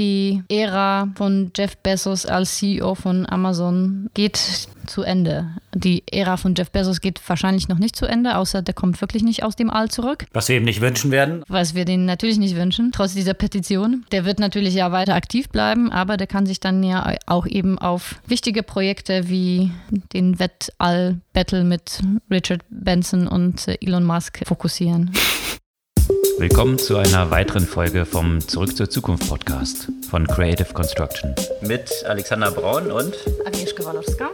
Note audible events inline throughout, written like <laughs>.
die Ära von Jeff Bezos als CEO von Amazon geht zu Ende. Die Ära von Jeff Bezos geht wahrscheinlich noch nicht zu Ende, außer der kommt wirklich nicht aus dem All zurück. Was wir ihm nicht wünschen werden. Was wir denen natürlich nicht wünschen, trotz dieser Petition. Der wird natürlich ja weiter aktiv bleiben, aber der kann sich dann ja auch eben auf wichtige Projekte wie den Wettall-Battle mit Richard Benson und Elon Musk fokussieren. <laughs> Willkommen zu einer weiteren Folge vom Zurück zur Zukunft Podcast von Creative Construction. Mit Alexander Braun und Agnieszka Walowska.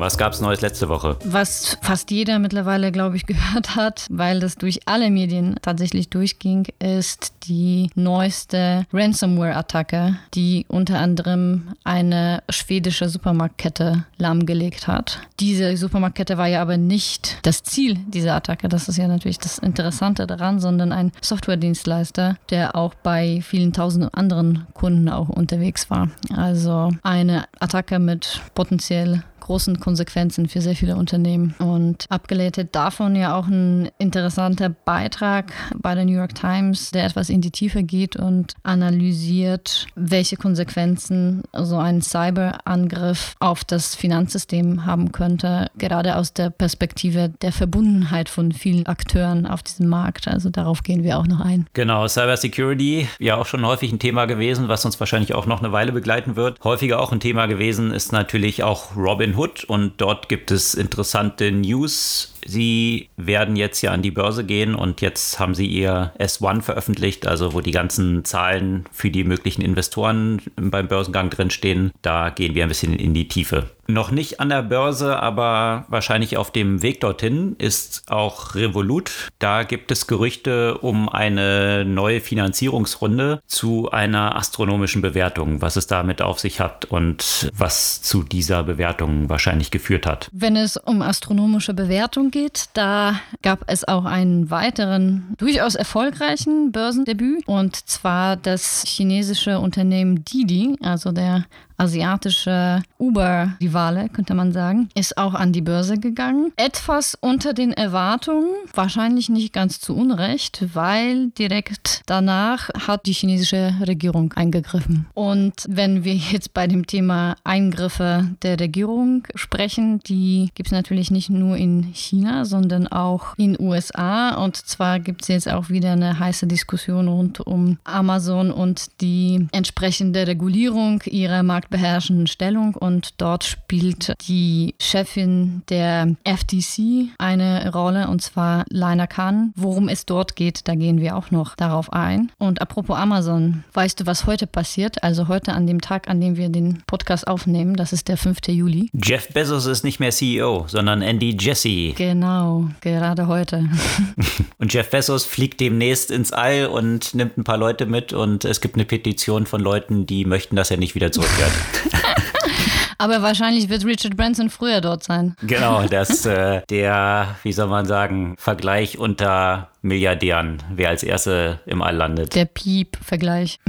Was gab es Neues letzte Woche? Was fast jeder mittlerweile, glaube ich, <laughs> gehört hat, weil das durch alle Medien tatsächlich durchging, ist die neueste Ransomware-Attacke, die unter anderem eine schwedische Supermarktkette lahmgelegt hat. Diese Supermarktkette war ja aber nicht das Ziel dieser Attacke. Das ist ja natürlich das Interessante daran, sondern ein Softwaredienstleister, der auch bei vielen tausend anderen Kunden auch unterwegs war. Also eine Attacke mit potenziell großen Konsequenzen für sehr viele Unternehmen. Und abgeleitet davon ja auch ein interessanter Beitrag bei der New York Times, der etwas in die Tiefe geht und analysiert, welche Konsequenzen so ein Cyberangriff auf das Finanzsystem haben könnte, gerade aus der Perspektive der Verbundenheit von vielen Akteuren auf diesem Markt. Also darauf gehen wir auch noch ein. Genau, Cybersecurity, ja auch schon häufig ein Thema gewesen, was uns wahrscheinlich auch noch eine Weile begleiten wird. Häufiger auch ein Thema gewesen ist natürlich auch Robin Hood. Hood und dort gibt es interessante News Sie werden jetzt ja an die Börse gehen und jetzt haben Sie Ihr S1 veröffentlicht, also wo die ganzen Zahlen für die möglichen Investoren beim Börsengang drinstehen. Da gehen wir ein bisschen in die Tiefe. Noch nicht an der Börse, aber wahrscheinlich auf dem Weg dorthin ist auch Revolut. Da gibt es Gerüchte um eine neue Finanzierungsrunde zu einer astronomischen Bewertung, was es damit auf sich hat und was zu dieser Bewertung wahrscheinlich geführt hat. Wenn es um astronomische Bewertung geht. Da gab es auch einen weiteren durchaus erfolgreichen Börsendebüt und zwar das chinesische Unternehmen Didi, also der asiatische Uber-Rivale, könnte man sagen, ist auch an die Börse gegangen. Etwas unter den Erwartungen, wahrscheinlich nicht ganz zu Unrecht, weil direkt danach hat die chinesische Regierung eingegriffen. Und wenn wir jetzt bei dem Thema Eingriffe der Regierung sprechen, die gibt es natürlich nicht nur in China, sondern auch in USA. Und zwar gibt es jetzt auch wieder eine heiße Diskussion rund um Amazon und die entsprechende Regulierung ihrer Markt beherrschenden Stellung und dort spielt die Chefin der FTC eine Rolle und zwar Lina Khan. Worum es dort geht, da gehen wir auch noch darauf ein. Und apropos Amazon, weißt du, was heute passiert? Also heute an dem Tag, an dem wir den Podcast aufnehmen, das ist der 5. Juli. Jeff Bezos ist nicht mehr CEO, sondern Andy Jesse. Genau, gerade heute. <laughs> <laughs> und Jeff Bezos fliegt demnächst ins All und nimmt ein paar Leute mit und es gibt eine Petition von Leuten, die möchten, dass er nicht wieder zurückkehrt. <laughs> Aber wahrscheinlich wird Richard Branson früher dort sein. Genau, <laughs> das äh, der, wie soll man sagen, Vergleich unter Milliardären, wer als Erste im All landet. Der Piep-Vergleich. <laughs>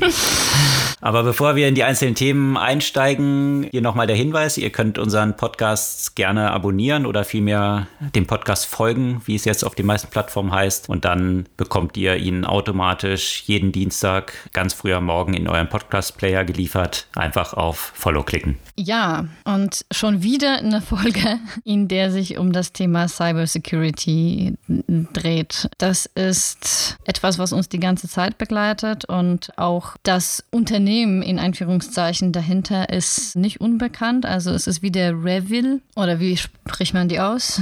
<laughs> Aber bevor wir in die einzelnen Themen einsteigen, hier nochmal der Hinweis, ihr könnt unseren Podcast gerne abonnieren oder vielmehr dem Podcast folgen, wie es jetzt auf den meisten Plattformen heißt. Und dann bekommt ihr ihn automatisch jeden Dienstag ganz früh am Morgen in euren Podcast-Player geliefert. Einfach auf Follow klicken. Ja, und schon wieder eine Folge, in der sich um das Thema Cybersecurity dreht. Das ist etwas, was uns die ganze Zeit begleitet und auch das Unternehmen in Einführungszeichen dahinter ist nicht unbekannt. Also es ist wie der Revil oder wie spricht man die aus?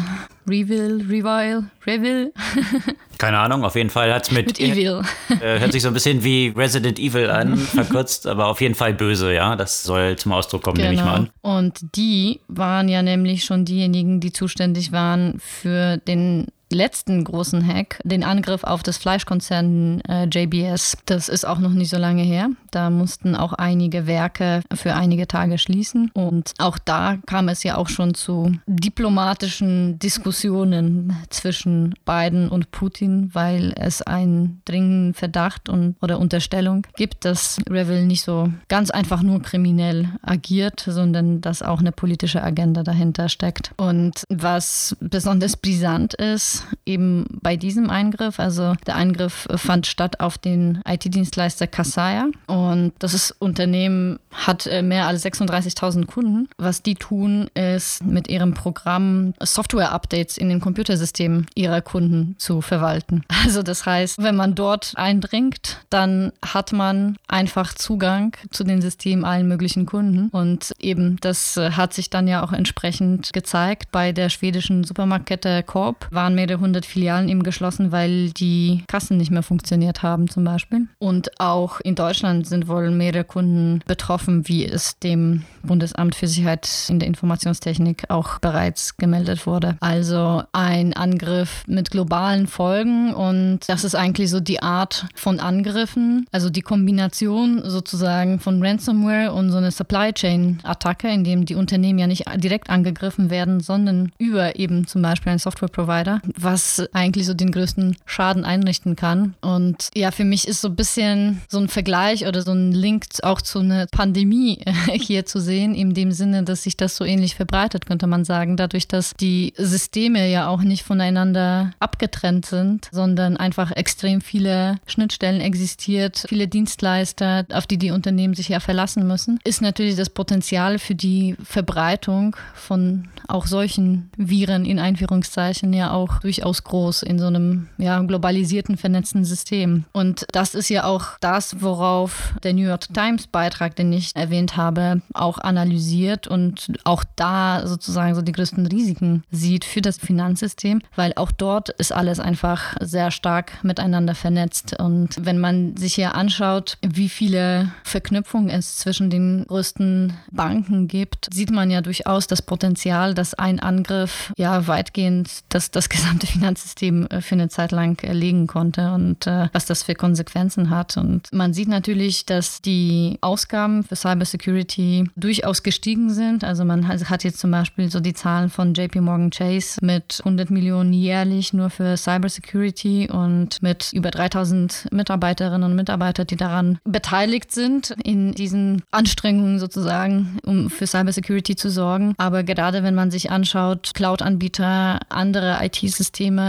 Revil, Revile, Revil? <laughs> Keine Ahnung, auf jeden Fall hat es mit, mit Evil. <laughs> Äh, hört sich so ein bisschen wie Resident Evil an, <laughs> verkürzt, aber auf jeden Fall böse, ja. Das soll zum Ausdruck kommen, genau. nehme ich mal an. Und die waren ja nämlich schon diejenigen, die zuständig waren für den letzten großen Hack, den Angriff auf das Fleischkonzern äh, JBS. Das ist auch noch nicht so lange her. Da mussten auch einige Werke für einige Tage schließen. Und auch da kam es ja auch schon zu diplomatischen Diskussionen zwischen Biden und Putin, weil es einen dringenden Verdacht und, oder Unterstellung gibt, dass Revel nicht so ganz einfach nur kriminell agiert, sondern dass auch eine politische Agenda dahinter steckt. Und was besonders brisant ist, eben bei diesem Eingriff, also der Eingriff fand statt auf den IT-Dienstleister Kassaya und das ist, Unternehmen hat äh, mehr als 36.000 Kunden. Was die tun, ist mit ihrem Programm Software-Updates in den Computersystemen ihrer Kunden zu verwalten. <laughs> Also das heißt, wenn man dort eindringt, dann hat man einfach Zugang zu den Systemen allen möglichen Kunden und eben das äh, hat sich dann ja auch entsprechend gezeigt. Bei der schwedischen Supermarktkette Coop waren mehrere hundert Filialen eben geschlossen, weil die Kassen nicht mehr funktioniert haben zum Beispiel. Und auch in Deutschland sind wohl mehrere Kunden betroffen, wie es dem Bundesamt für Sicherheit in der Informationstechnik auch bereits gemeldet wurde. Also ein Angriff mit globalen Folgen und das ist eigentlich so die Art von Angriffen, also die Kombination sozusagen von Ransomware und so eine Supply Chain Attacke, in dem die Unternehmen ja nicht direkt angegriffen werden, sondern über eben zum Beispiel einen Software Provider, was eigentlich so den größten Schaden einrichten kann. Und ja, für mich ist so ein bisschen so ein Vergleich oder so ein Link auch zu einer Pandemie <laughs> hier zu sehen, in dem Sinne, dass sich das so ähnlich verbreitet, könnte man sagen, dadurch, dass die Systeme ja auch nicht voneinander abgetrennt sind, sondern einfach extrem viele Schnittstellen existiert, viele Dienstleister, auf die die Unternehmen sich ja verlassen müssen, ist natürlich das Potenzial für die Verbreitung von auch solchen Viren in Einführungszeichen ja auch durchaus groß in so einem ja, globalisierten, vernetzten System. Und das ist ja auch das, worauf der New York Times Beitrag, den ich erwähnt habe, auch analysiert und auch da sozusagen so die größten Risiken sieht für das Finanzsystem, weil auch dort ist alles einfach sehr stark miteinander vernetzt. Und wenn man sich hier anschaut, wie viele Verknüpfungen es zwischen den größten Banken gibt, sieht man ja durchaus das Potenzial, dass ein Angriff ja weitgehend das, das gesamte Finanzsystem äh, für eine Zeit lang erlegen konnte und äh, was das für Konsequenzen hat. Und man sieht natürlich, dass die Ausgaben für Cybersecurity durchaus gestiegen sind. Also man hat jetzt zum Beispiel so die Zahlen von JP Morgan Chase mit 100 Millionen jährlich nur für Cybersecurity und mit über 3000 Mitarbeiterinnen und Mitarbeitern, die daran beteiligt sind, in diesen Anstrengungen sozusagen, um für Cybersecurity zu sorgen. Aber gerade wenn man sich anschaut, Cloud-Anbieter, andere IT-Systeme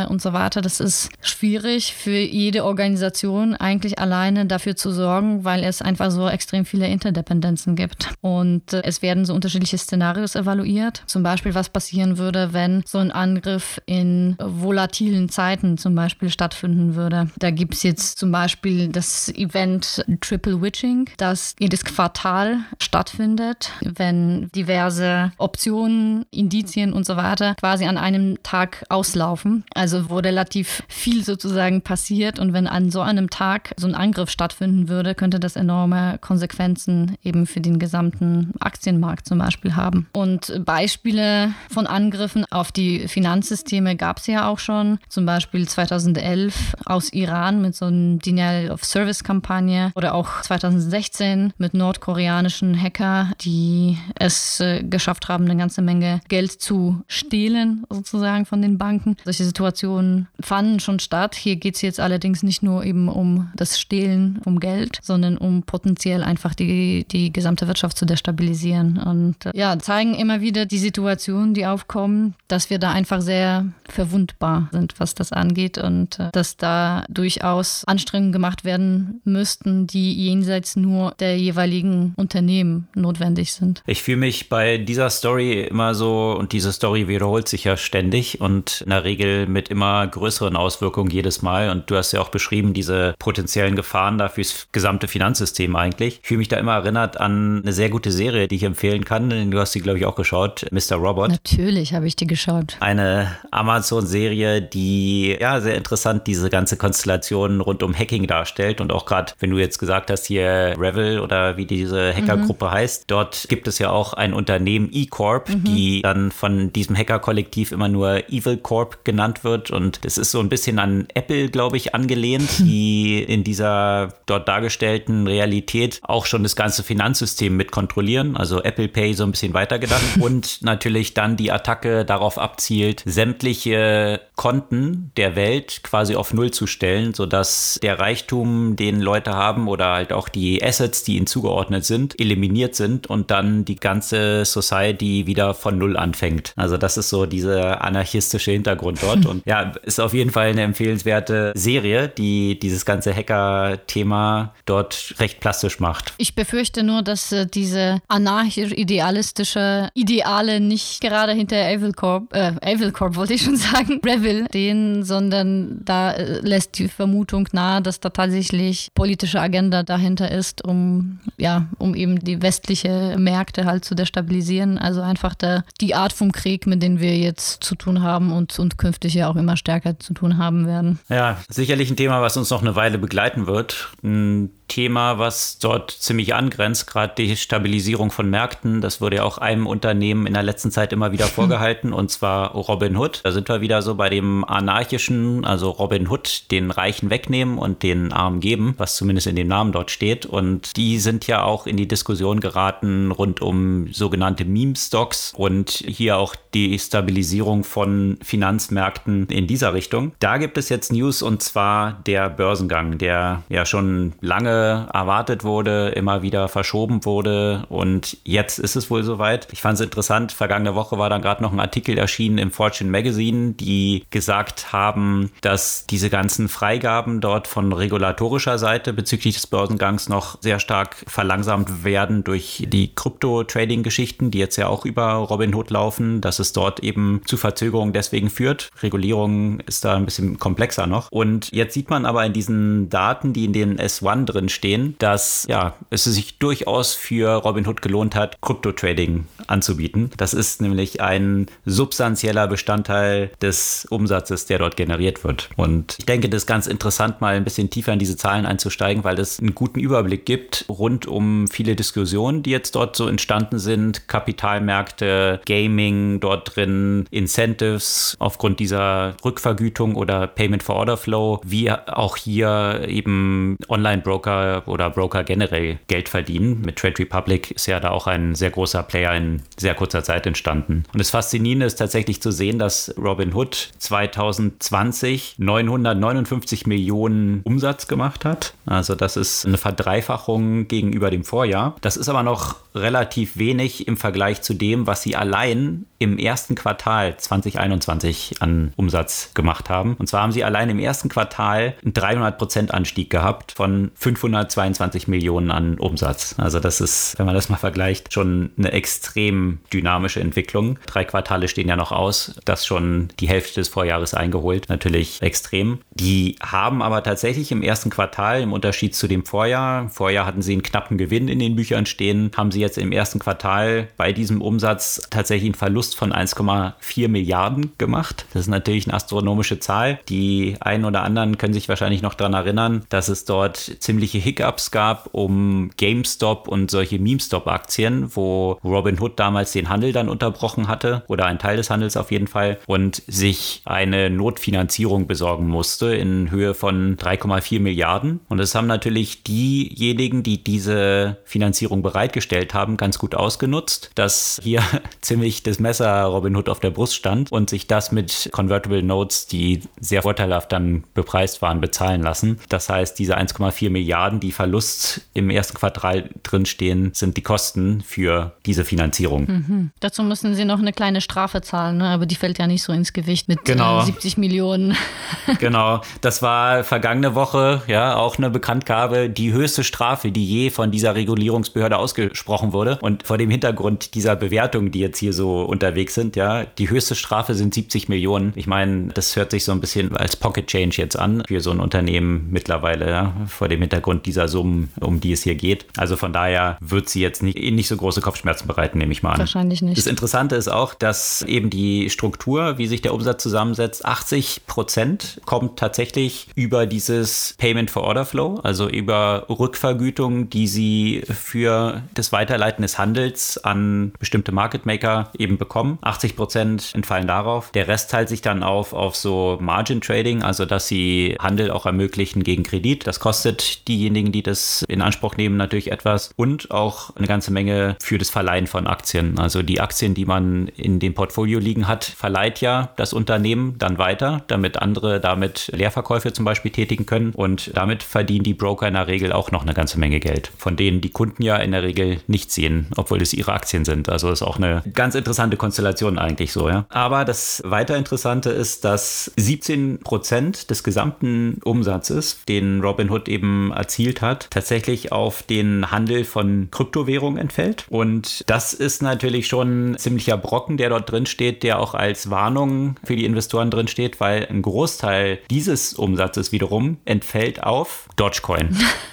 und so weiter, das ist schwierig für jede Organisation eigentlich alleine dafür zu sorgen, weil es einfach so extrem viele Interdependenzen gibt. Und äh, es werden so unterschiedliche Szenarios evaluiert. Zum Beispiel, was passieren würde, wenn so ein Angriff in volatilen Zeiten zum Beispiel stattfinden würde. Da gibt es jetzt zum Beispiel das Event Triple Witching, das jedes Quartal stattfindet, wenn diverse Optionen, Indizien und so weiter quasi an einem Tag auslaufen. Also wo relativ viel sozusagen passiert und wenn an so einem Tag so ein Angriff stattfinden würde, könnte das enorme Konsequenzen eben für den gesamten Aktienmarkt zum Beispiel haben. Und Beispiele von Angriffen auf die Finanzsysteme gab es ja auch schon. Zum Beispiel 2011 aus Iran mit so einem Denial of Service Kampagne oder auch 2016 mit nordkoreanischen Hacker, die es äh, geschafft haben, eine ganze Menge Geld zu stehlen sozusagen von den Banken. Solche Situationen fanden schon statt. Hier geht es jetzt allerdings nicht nur eben um das Stehlen vom Geld, sondern um potenziell einfach die, die gesamte Wirtschaft zu destabilisieren. Und äh, ja, zeigen immer wieder die Situationen, die aufkommen, dass wir da einfach sehr verwundbar sind, was das angeht und äh, dass da durchaus Anstrengungen gemacht werden müssten, die jenseits nur der jeweiligen Unternehmen notwendig sind. Ich fühle mich bei dieser Story immer so, und diese Story wiederholt sich ja ständig und in der Regel mit immer größeren Auswirkungen jedes Mal. Und du hast ja auch beschrieben, diese potenziellen Gefahren da fürs gesamte Finanzsystem eigentlich. Ich fühle mich da immer erinnert an eine sehr gute Serie, die ich empfehlen kann. Du hast sie, glaube ich, auch geschaut, Mr. Robot. Natürlich habe ich die geschaut. Eine Amazon-Serie, die ja sehr interessant diese ganze Konstellation rund um Hacking darstellt. Und auch gerade, wenn du jetzt gesagt hast, hier Revel oder wie diese Hackergruppe mhm. heißt, dort gibt es ja auch ein Unternehmen, E-Corp, mhm. die dann von diesem Hacker-Kollektiv immer nur Evil Corp genannt genannt wird. Und das ist so ein bisschen an Apple, glaube ich, angelehnt, <laughs> die in dieser dort dargestellten Realität auch schon das ganze Finanzsystem mit kontrollieren. Also Apple Pay so ein bisschen weitergedacht. <laughs> und natürlich dann die Attacke darauf abzielt, sämtliche Konten der Welt quasi auf Null zu stellen, sodass der Reichtum, den Leute haben oder halt auch die Assets, die ihnen zugeordnet sind, eliminiert sind und dann die ganze Society wieder von Null anfängt. Also das ist so dieser anarchistische Hintergrund dort und ja, ist auf jeden Fall eine empfehlenswerte Serie, die dieses ganze Hacker-Thema dort recht plastisch macht. Ich befürchte nur, dass äh, diese anarchisch-idealistische Ideale nicht gerade hinter Evil Corp, äh, Evil Corp <laughs> wollte ich schon sagen, Revil stehen, sondern da äh, lässt die Vermutung nahe, dass da tatsächlich politische Agenda dahinter ist, um ja, um eben die westliche Märkte halt zu destabilisieren. Also einfach der, die Art vom Krieg, mit dem wir jetzt zu tun haben und, und künftig ja auch immer stärker zu tun haben werden. Ja, sicherlich ein Thema, was uns noch eine Weile begleiten wird. Thema, was dort ziemlich angrenzt, gerade die Stabilisierung von Märkten. Das wurde ja auch einem Unternehmen in der letzten Zeit immer wieder <laughs> vorgehalten, und zwar Robin Hood. Da sind wir wieder so bei dem anarchischen, also Robin Hood, den Reichen wegnehmen und den Armen geben, was zumindest in dem Namen dort steht. Und die sind ja auch in die Diskussion geraten rund um sogenannte Meme-Stocks und hier auch die Stabilisierung von Finanzmärkten in dieser Richtung. Da gibt es jetzt News und zwar der Börsengang, der ja schon lange erwartet wurde, immer wieder verschoben wurde und jetzt ist es wohl soweit. Ich fand es interessant, vergangene Woche war dann gerade noch ein Artikel erschienen im Fortune Magazine, die gesagt haben, dass diese ganzen Freigaben dort von regulatorischer Seite bezüglich des Börsengangs noch sehr stark verlangsamt werden durch die Krypto-Trading-Geschichten, die jetzt ja auch über Robinhood laufen, dass es dort eben zu Verzögerungen deswegen führt. Regulierung ist da ein bisschen komplexer noch. Und jetzt sieht man aber in diesen Daten, die in den S1 drin stehen, dass ja, es sich durchaus für Robinhood gelohnt hat, Krypto-Trading anzubieten. Das ist nämlich ein substanzieller Bestandteil des Umsatzes, der dort generiert wird. Und ich denke, das ist ganz interessant, mal ein bisschen tiefer in diese Zahlen einzusteigen, weil es einen guten Überblick gibt rund um viele Diskussionen, die jetzt dort so entstanden sind. Kapitalmärkte, Gaming dort drin, Incentives aufgrund dieser Rückvergütung oder Payment for Order Flow, wie auch hier eben Online-Broker oder Broker generell Geld verdienen. Mit Trade Republic ist ja da auch ein sehr großer Player in sehr kurzer Zeit entstanden. Und das Faszinierende ist tatsächlich zu sehen, dass Robinhood 2020 959 Millionen Umsatz gemacht hat. Also das ist eine Verdreifachung gegenüber dem Vorjahr. Das ist aber noch relativ wenig im Vergleich zu dem, was sie allein im ersten Quartal 2021 an Umsatz gemacht haben. Und zwar haben sie allein im ersten Quartal einen 300% Anstieg gehabt von 522 Millionen an Umsatz. Also das ist, wenn man das mal vergleicht, schon eine extrem dynamische Entwicklung. Drei Quartale stehen ja noch aus, das schon die Hälfte des Vorjahres eingeholt. Natürlich extrem. Die haben aber tatsächlich im ersten Quartal im Unterschied zu dem Vorjahr, Vorjahr hatten sie einen knappen Gewinn in den Büchern stehen, haben sie jetzt im ersten Quartal bei diesem Umsatz tatsächlich einen Verlust von 1,4 Milliarden gemacht. Das ist natürlich eine astronomische Zahl. Die einen oder anderen können sich wahrscheinlich noch daran erinnern, dass es dort ziemliche Hiccups gab um GameStop und solche Meme-Stop-Aktien, wo Robinhood damals den Handel dann unterbrochen hatte oder einen Teil des Handels auf jeden Fall und sich eine Notfinanzierung besorgen musste in Höhe von 3,4 Milliarden. Und es haben natürlich diejenigen, die diese Finanzierung bereitgestellt haben, ganz gut ausgenutzt, dass hier <laughs> ziemlich das Messer Robinhood auf der Brust stand und sich das mit Convertible Notes, die sehr vorteilhaft dann bepreist waren, bezahlen lassen. Das heißt, diese 1,4 Milliarden, die Verlust im ersten Quartal drinstehen, sind die Kosten für diese Finanzierung. Mhm. Dazu müssen sie noch eine kleine Strafe zahlen, ne? aber die fällt ja nicht so ins Gewicht mit genau. äh, 70 Millionen. <laughs> genau, das war vergangene Woche ja auch eine Bekanntgabe, die höchste Strafe, die je von dieser Regulierungsbehörde ausgesprochen wurde. Und vor dem Hintergrund dieser Bewertungen, die jetzt hier so unterwegs sind, ja, die höchste Strafe sind 70 Millionen. Ich meine, das hört sich so ein bisschen als Pocket Change jetzt an für so ein Unternehmen mittlerweile, ja, vor dem Hintergrund aufgrund dieser Summen, um die es hier geht. Also von daher wird sie jetzt nicht, nicht so große Kopfschmerzen bereiten, nehme ich mal an. Wahrscheinlich nicht. Das Interessante ist auch, dass eben die Struktur, wie sich der Umsatz zusammensetzt, 80 Prozent kommt tatsächlich über dieses Payment for Order Flow, also über Rückvergütung, die sie für das Weiterleiten des Handels an bestimmte Market Maker eben bekommen. 80 Prozent entfallen darauf. Der Rest teilt sich dann auf auf so Margin Trading, also dass sie Handel auch ermöglichen gegen Kredit. Das kostet diejenigen, die das in Anspruch nehmen, natürlich etwas und auch eine ganze Menge für das Verleihen von Aktien. Also die Aktien, die man in dem Portfolio liegen hat, verleiht ja das Unternehmen dann weiter, damit andere damit Leerverkäufe zum Beispiel tätigen können und damit verdienen die Broker in der Regel auch noch eine ganze Menge Geld, von denen die Kunden ja in der Regel nicht sehen, obwohl es ihre Aktien sind. Also ist auch eine ganz interessante Konstellation eigentlich so, ja. Aber das weiter Interessante ist, dass 17 Prozent des gesamten Umsatzes, den Robinhood eben erzielt hat, tatsächlich auf den Handel von Kryptowährungen entfällt. Und das ist natürlich schon ein ziemlicher Brocken, der dort drin steht, der auch als Warnung für die Investoren drin steht, weil ein Großteil dieses Umsatzes wiederum entfällt auf Dogecoin. <laughs>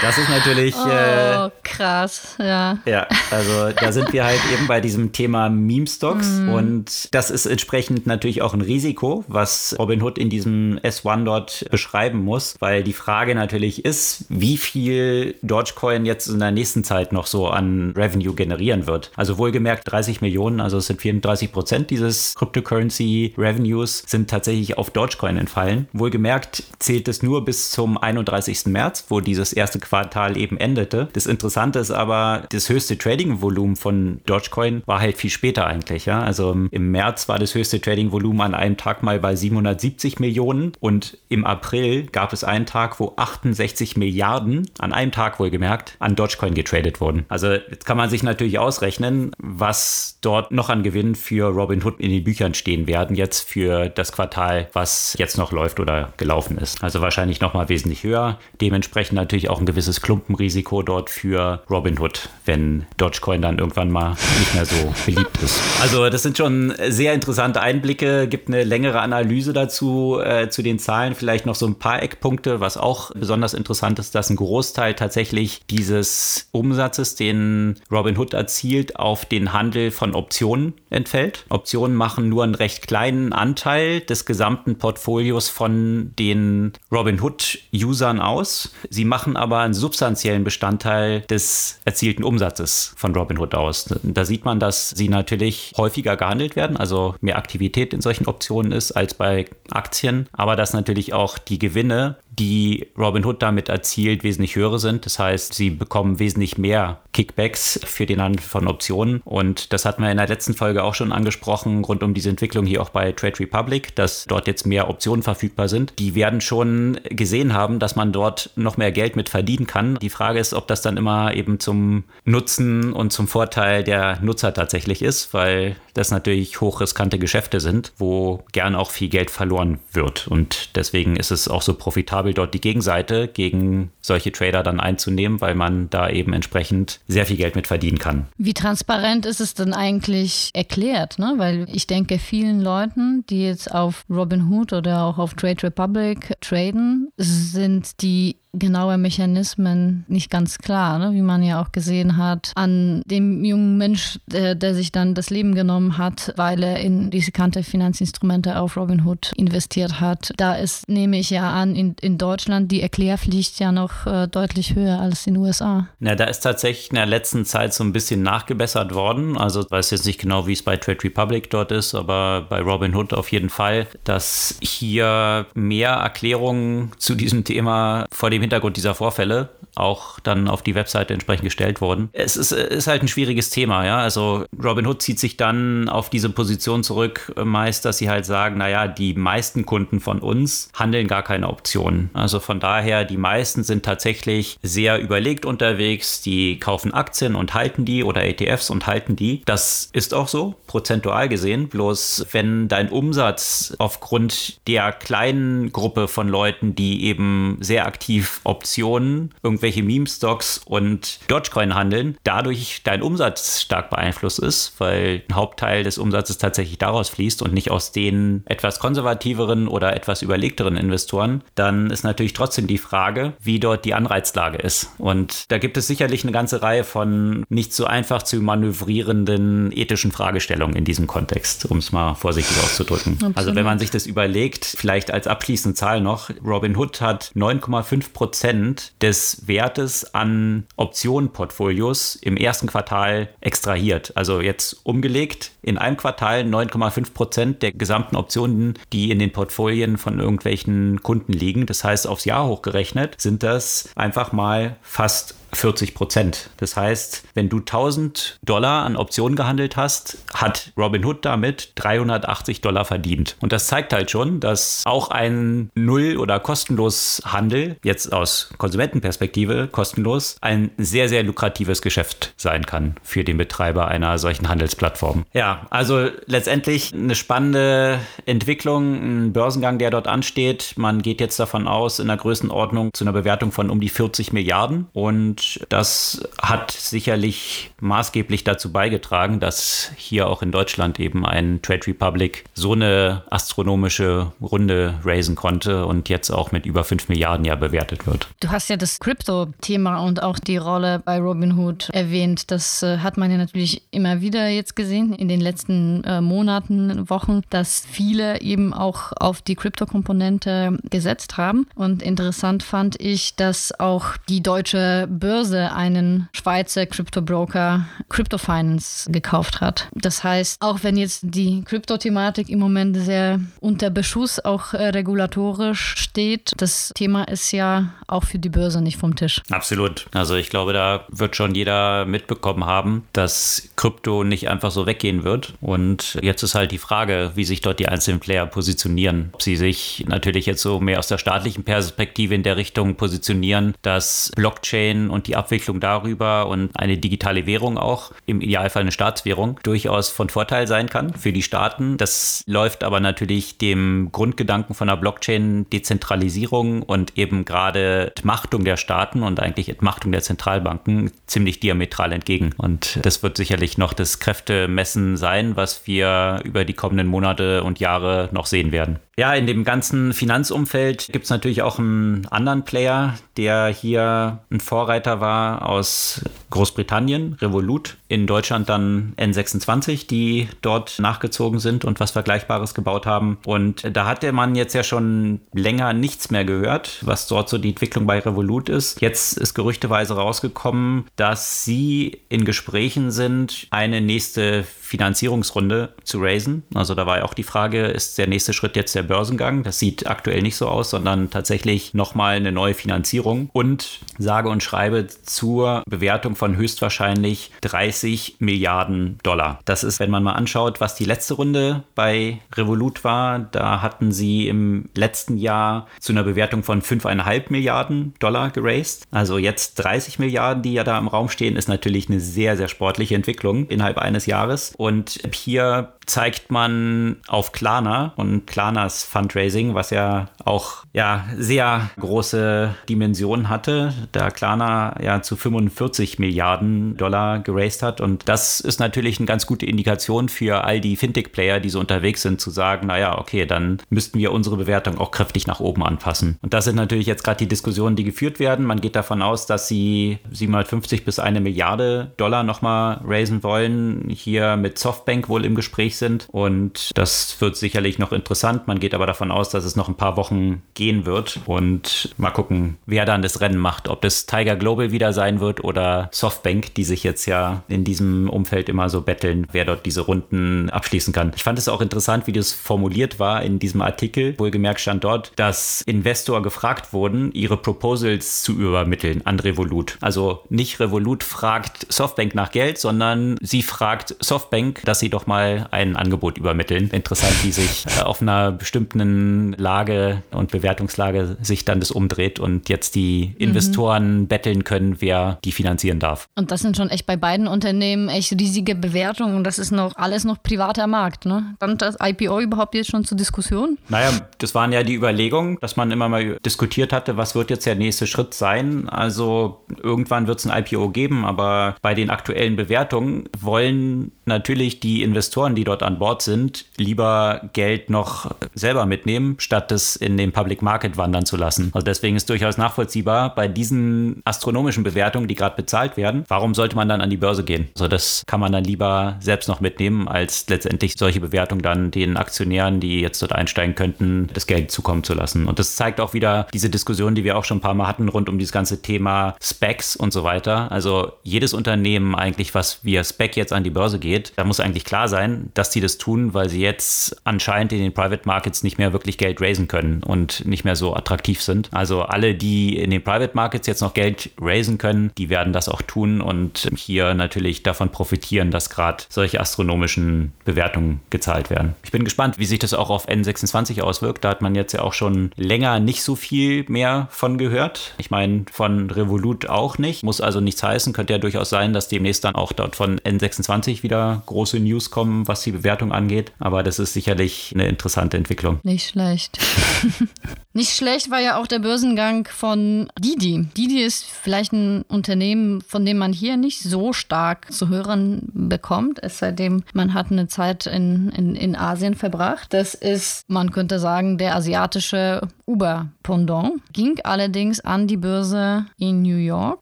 Das ist natürlich. Oh, äh, krass, ja. Ja, also da sind wir halt eben bei diesem Thema Meme-Stocks mm. und das ist entsprechend natürlich auch ein Risiko, was Robinhood in diesem S1 dort beschreiben muss, weil die Frage natürlich ist, wie viel Dogecoin jetzt in der nächsten Zeit noch so an Revenue generieren wird. Also wohlgemerkt 30 Millionen, also es sind 34 Prozent dieses Cryptocurrency Revenues sind tatsächlich auf Dogecoin entfallen. Wohlgemerkt zählt es nur bis zum 31. März, wo dieses erste Quartal eben endete. Das Interessante ist aber, das höchste Trading-Volumen von Dogecoin war halt viel später eigentlich. Ja? Also im März war das höchste Trading-Volumen an einem Tag mal bei 770 Millionen und im April gab es einen Tag, wo 68 Milliarden, an einem Tag wohlgemerkt, an Dogecoin getradet wurden. Also jetzt kann man sich natürlich ausrechnen, was dort noch an Gewinn für Robinhood in den Büchern stehen werden, jetzt für das Quartal, was jetzt noch läuft oder gelaufen ist. Also wahrscheinlich nochmal wesentlich höher. Dementsprechend natürlich auch ein gewisses Klumpenrisiko dort für Robinhood, wenn Dogecoin dann irgendwann mal nicht mehr so beliebt ist. Also das sind schon sehr interessante Einblicke, gibt eine längere Analyse dazu, äh, zu den Zahlen, vielleicht noch so ein paar Eckpunkte, was auch besonders interessant ist, dass ein Großteil tatsächlich dieses Umsatzes, den Robinhood erzielt, auf den Handel von Optionen entfällt. Optionen machen nur einen recht kleinen Anteil des gesamten Portfolios von den Robinhood-Usern aus. Sie machen aber einen substanziellen Bestandteil des erzielten Umsatzes von Robinhood aus. Da sieht man, dass sie natürlich häufiger gehandelt werden, also mehr Aktivität in solchen Optionen ist als bei Aktien, aber dass natürlich auch die Gewinne die Robinhood damit erzielt, wesentlich höhere sind. Das heißt, sie bekommen wesentlich mehr Kickbacks für den Handel von Optionen. Und das hatten wir in der letzten Folge auch schon angesprochen, rund um diese Entwicklung hier auch bei Trade Republic, dass dort jetzt mehr Optionen verfügbar sind. Die werden schon gesehen haben, dass man dort noch mehr Geld mit verdienen kann. Die Frage ist, ob das dann immer eben zum Nutzen und zum Vorteil der Nutzer tatsächlich ist, weil das natürlich hochriskante Geschäfte sind, wo gern auch viel Geld verloren wird. Und deswegen ist es auch so profitabel, dort die Gegenseite gegen solche Trader dann einzunehmen, weil man da eben entsprechend sehr viel Geld mit verdienen kann. Wie transparent ist es denn eigentlich erklärt? Ne? Weil ich denke, vielen Leuten, die jetzt auf Robinhood oder auch auf Trade Republic traden, sind die genaue Mechanismen nicht ganz klar, ne? wie man ja auch gesehen hat an dem jungen Mensch, der, der, sich dann das Leben genommen hat, weil er in riskante Finanzinstrumente auf Robinhood investiert hat. Da ist, nehme ich ja an, in, in Deutschland die Erklärpflicht ja noch äh, deutlich höher als in den USA. Na, da ist tatsächlich in der letzten Zeit so ein bisschen nachgebessert worden. Also ich weiß jetzt nicht genau, wie es bei Trade Republic dort ist, aber bei Robinhood auf jeden Fall, dass hier mehr Erklärungen zu diesem Thema vor dem Hintergrund dieser Vorfälle auch dann auf die Webseite entsprechend gestellt wurden. Es ist, ist halt ein schwieriges Thema, ja. Also Robinhood zieht sich dann auf diese Position zurück, meist, dass sie halt sagen, naja, die meisten Kunden von uns handeln gar keine Optionen. Also von daher, die meisten sind tatsächlich sehr überlegt unterwegs, die kaufen Aktien und halten die oder ETFs und halten die. Das ist auch so, prozentual gesehen. Bloß wenn dein Umsatz aufgrund der kleinen Gruppe von Leuten, die eben sehr aktiv Optionen irgendwo irgendwelche Meme-Stocks und Dogecoin handeln, dadurch dein Umsatz stark beeinflusst ist, weil ein Hauptteil des Umsatzes tatsächlich daraus fließt und nicht aus den etwas konservativeren oder etwas überlegteren Investoren, dann ist natürlich trotzdem die Frage, wie dort die Anreizlage ist. Und da gibt es sicherlich eine ganze Reihe von nicht so einfach zu manövrierenden ethischen Fragestellungen in diesem Kontext, um es mal vorsichtig auszudrücken. Absolut. Also wenn man sich das überlegt, vielleicht als abschließende Zahl noch, Robinhood hat 9,5 Prozent des Wertes an Optionenportfolios im ersten Quartal extrahiert. Also jetzt umgelegt in einem Quartal 9,5 Prozent der gesamten Optionen, die in den Portfolien von irgendwelchen Kunden liegen. Das heißt, aufs Jahr hochgerechnet sind das einfach mal fast 40 Prozent. Das heißt, wenn du 1000 Dollar an Optionen gehandelt hast, hat Robinhood damit 380 Dollar verdient. Und das zeigt halt schon, dass auch ein Null- oder kostenlos Handel, jetzt aus Konsumentenperspektive kostenlos, ein sehr, sehr lukratives Geschäft sein kann für den Betreiber einer solchen Handelsplattform. Ja, also letztendlich eine spannende Entwicklung, ein Börsengang, der dort ansteht. Man geht jetzt davon aus, in der Größenordnung zu einer Bewertung von um die 40 Milliarden und das hat sicherlich maßgeblich dazu beigetragen, dass hier auch in Deutschland eben ein Trade Republic so eine astronomische Runde raisen konnte und jetzt auch mit über 5 Milliarden ja bewertet wird. Du hast ja das Crypto-Thema und auch die Rolle bei Robinhood erwähnt. Das äh, hat man ja natürlich immer wieder jetzt gesehen in den letzten äh, Monaten, Wochen, dass viele eben auch auf die Crypto-Komponente gesetzt haben. Und interessant fand ich, dass auch die deutsche Börse Börse einen Schweizer Crypto-Broker Crypto Finance gekauft hat. Das heißt, auch wenn jetzt die Krypto-Thematik im Moment sehr unter Beschuss auch äh, regulatorisch steht, das Thema ist ja auch für die Börse nicht vom Tisch. Absolut. Also ich glaube, da wird schon jeder mitbekommen haben, dass Krypto nicht einfach so weggehen wird. Und jetzt ist halt die Frage, wie sich dort die einzelnen Player positionieren. Ob sie sich natürlich jetzt so mehr aus der staatlichen Perspektive in der Richtung positionieren, dass Blockchain und und die Abwicklung darüber und eine digitale Währung auch, im Idealfall eine Staatswährung, durchaus von Vorteil sein kann für die Staaten. Das läuft aber natürlich dem Grundgedanken von der Blockchain, Dezentralisierung und eben gerade Entmachtung der Staaten und eigentlich Entmachtung der Zentralbanken ziemlich diametral entgegen. Und das wird sicherlich noch das Kräftemessen sein, was wir über die kommenden Monate und Jahre noch sehen werden. Ja, in dem ganzen Finanzumfeld gibt es natürlich auch einen anderen Player, der hier ein Vorreiter war aus Großbritannien, Revolut. In Deutschland dann N26, die dort nachgezogen sind und was Vergleichbares gebaut haben. Und da hatte man jetzt ja schon länger nichts mehr gehört, was dort so die Entwicklung bei Revolut ist. Jetzt ist gerüchteweise rausgekommen, dass sie in Gesprächen sind, eine nächste Finanzierungsrunde zu raisen. Also da war ja auch die Frage, ist der nächste Schritt jetzt der Börsengang? Das sieht aktuell nicht so aus, sondern tatsächlich nochmal eine neue Finanzierung und sage und schreibe zur Bewertung von höchstwahrscheinlich 30 Milliarden Dollar. Das ist, wenn man mal anschaut, was die letzte Runde bei Revolut war, da hatten sie im letzten Jahr zu einer Bewertung von 5,5 Milliarden Dollar geraced. Also jetzt 30 Milliarden, die ja da im Raum stehen, ist natürlich eine sehr, sehr sportliche Entwicklung innerhalb eines Jahres. Und hier zeigt man auf Klarna und Klarnas Fundraising, was ja auch ja, sehr große Dimensionen hatte, da Klarna ja zu 45 Milliarden Dollar geraced hat. Und das ist natürlich eine ganz gute Indikation für all die Fintech-Player, die so unterwegs sind, zu sagen, naja, okay, dann müssten wir unsere Bewertung auch kräftig nach oben anpassen. Und das sind natürlich jetzt gerade die Diskussionen, die geführt werden. Man geht davon aus, dass sie 750 bis eine Milliarde Dollar nochmal raisen wollen. Hier mit Softbank wohl im Gespräch sind. Und das wird sicherlich noch interessant. Man geht aber davon aus, dass es noch ein paar Wochen gehen wird. Und mal gucken, wer dann das Rennen macht. Ob das Tiger Global wieder sein wird oder Softbank, die sich jetzt ja in diesem Umfeld immer so betteln, wer dort diese Runden abschließen kann. Ich fand es auch interessant, wie das formuliert war in diesem Artikel. Wohlgemerkt stand dort, dass Investor gefragt wurden, ihre Proposals zu übermitteln an Revolut. Also nicht Revolut fragt Softbank nach Geld, sondern sie fragt Softbank, dass sie doch mal ein ein Angebot übermitteln. Interessant, wie sich äh, auf einer bestimmten Lage und Bewertungslage sich dann das umdreht und jetzt die mhm. Investoren mhm. betteln können, wer die finanzieren darf. Und das sind schon echt bei beiden Unternehmen echt riesige Bewertungen und das ist noch alles noch privater Markt. Ne? Dann das IPO überhaupt jetzt schon zur Diskussion? Naja, das waren ja die Überlegungen, dass man immer mal diskutiert hatte, was wird jetzt der nächste Schritt sein. Also irgendwann wird es ein IPO geben, aber bei den aktuellen Bewertungen wollen natürlich die Investoren, die dort an Bord sind, lieber Geld noch selber mitnehmen, statt es in den Public Market wandern zu lassen. Also deswegen ist durchaus nachvollziehbar bei diesen astronomischen Bewertungen, die gerade bezahlt werden, warum sollte man dann an die Börse gehen? Also das kann man dann lieber selbst noch mitnehmen, als letztendlich solche Bewertungen dann den Aktionären, die jetzt dort einsteigen könnten, das Geld zukommen zu lassen. Und das zeigt auch wieder diese Diskussion, die wir auch schon ein paar Mal hatten rund um dieses ganze Thema Specs und so weiter. Also jedes Unternehmen eigentlich, was via Spec jetzt an die Börse geht, da muss eigentlich klar sein, dass die das tun, weil sie jetzt anscheinend in den Private Markets nicht mehr wirklich Geld raisen können und nicht mehr so attraktiv sind. Also alle, die in den Private Markets jetzt noch Geld raisen können, die werden das auch tun und hier natürlich davon profitieren, dass gerade solche astronomischen Bewertungen gezahlt werden. Ich bin gespannt, wie sich das auch auf N26 auswirkt. Da hat man jetzt ja auch schon länger nicht so viel mehr von gehört. Ich meine, von Revolut auch nicht. Muss also nichts heißen. Könnte ja durchaus sein, dass demnächst dann auch dort von N26 wieder große News kommen, was die Bewertung angeht. Aber das ist sicherlich eine interessante Entwicklung. Nicht schlecht. <laughs> nicht schlecht war ja auch der Börsengang von Didi. Didi ist vielleicht ein Unternehmen, von dem man hier nicht so stark zu hören bekommt, es seitdem man hat eine Zeit in, in, in Asien verbracht. Das ist, man könnte sagen, der asiatische Uber-Pendant, ging allerdings an die Börse in New York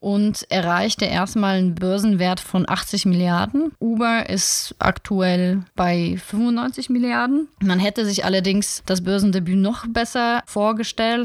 und erreichte erstmal einen Börsenwert von 80 Milliarden. Uber ist aktuell bei 95 Milliarden. Man hätte sich allerdings das Börsendebüt noch besser vorgestellt.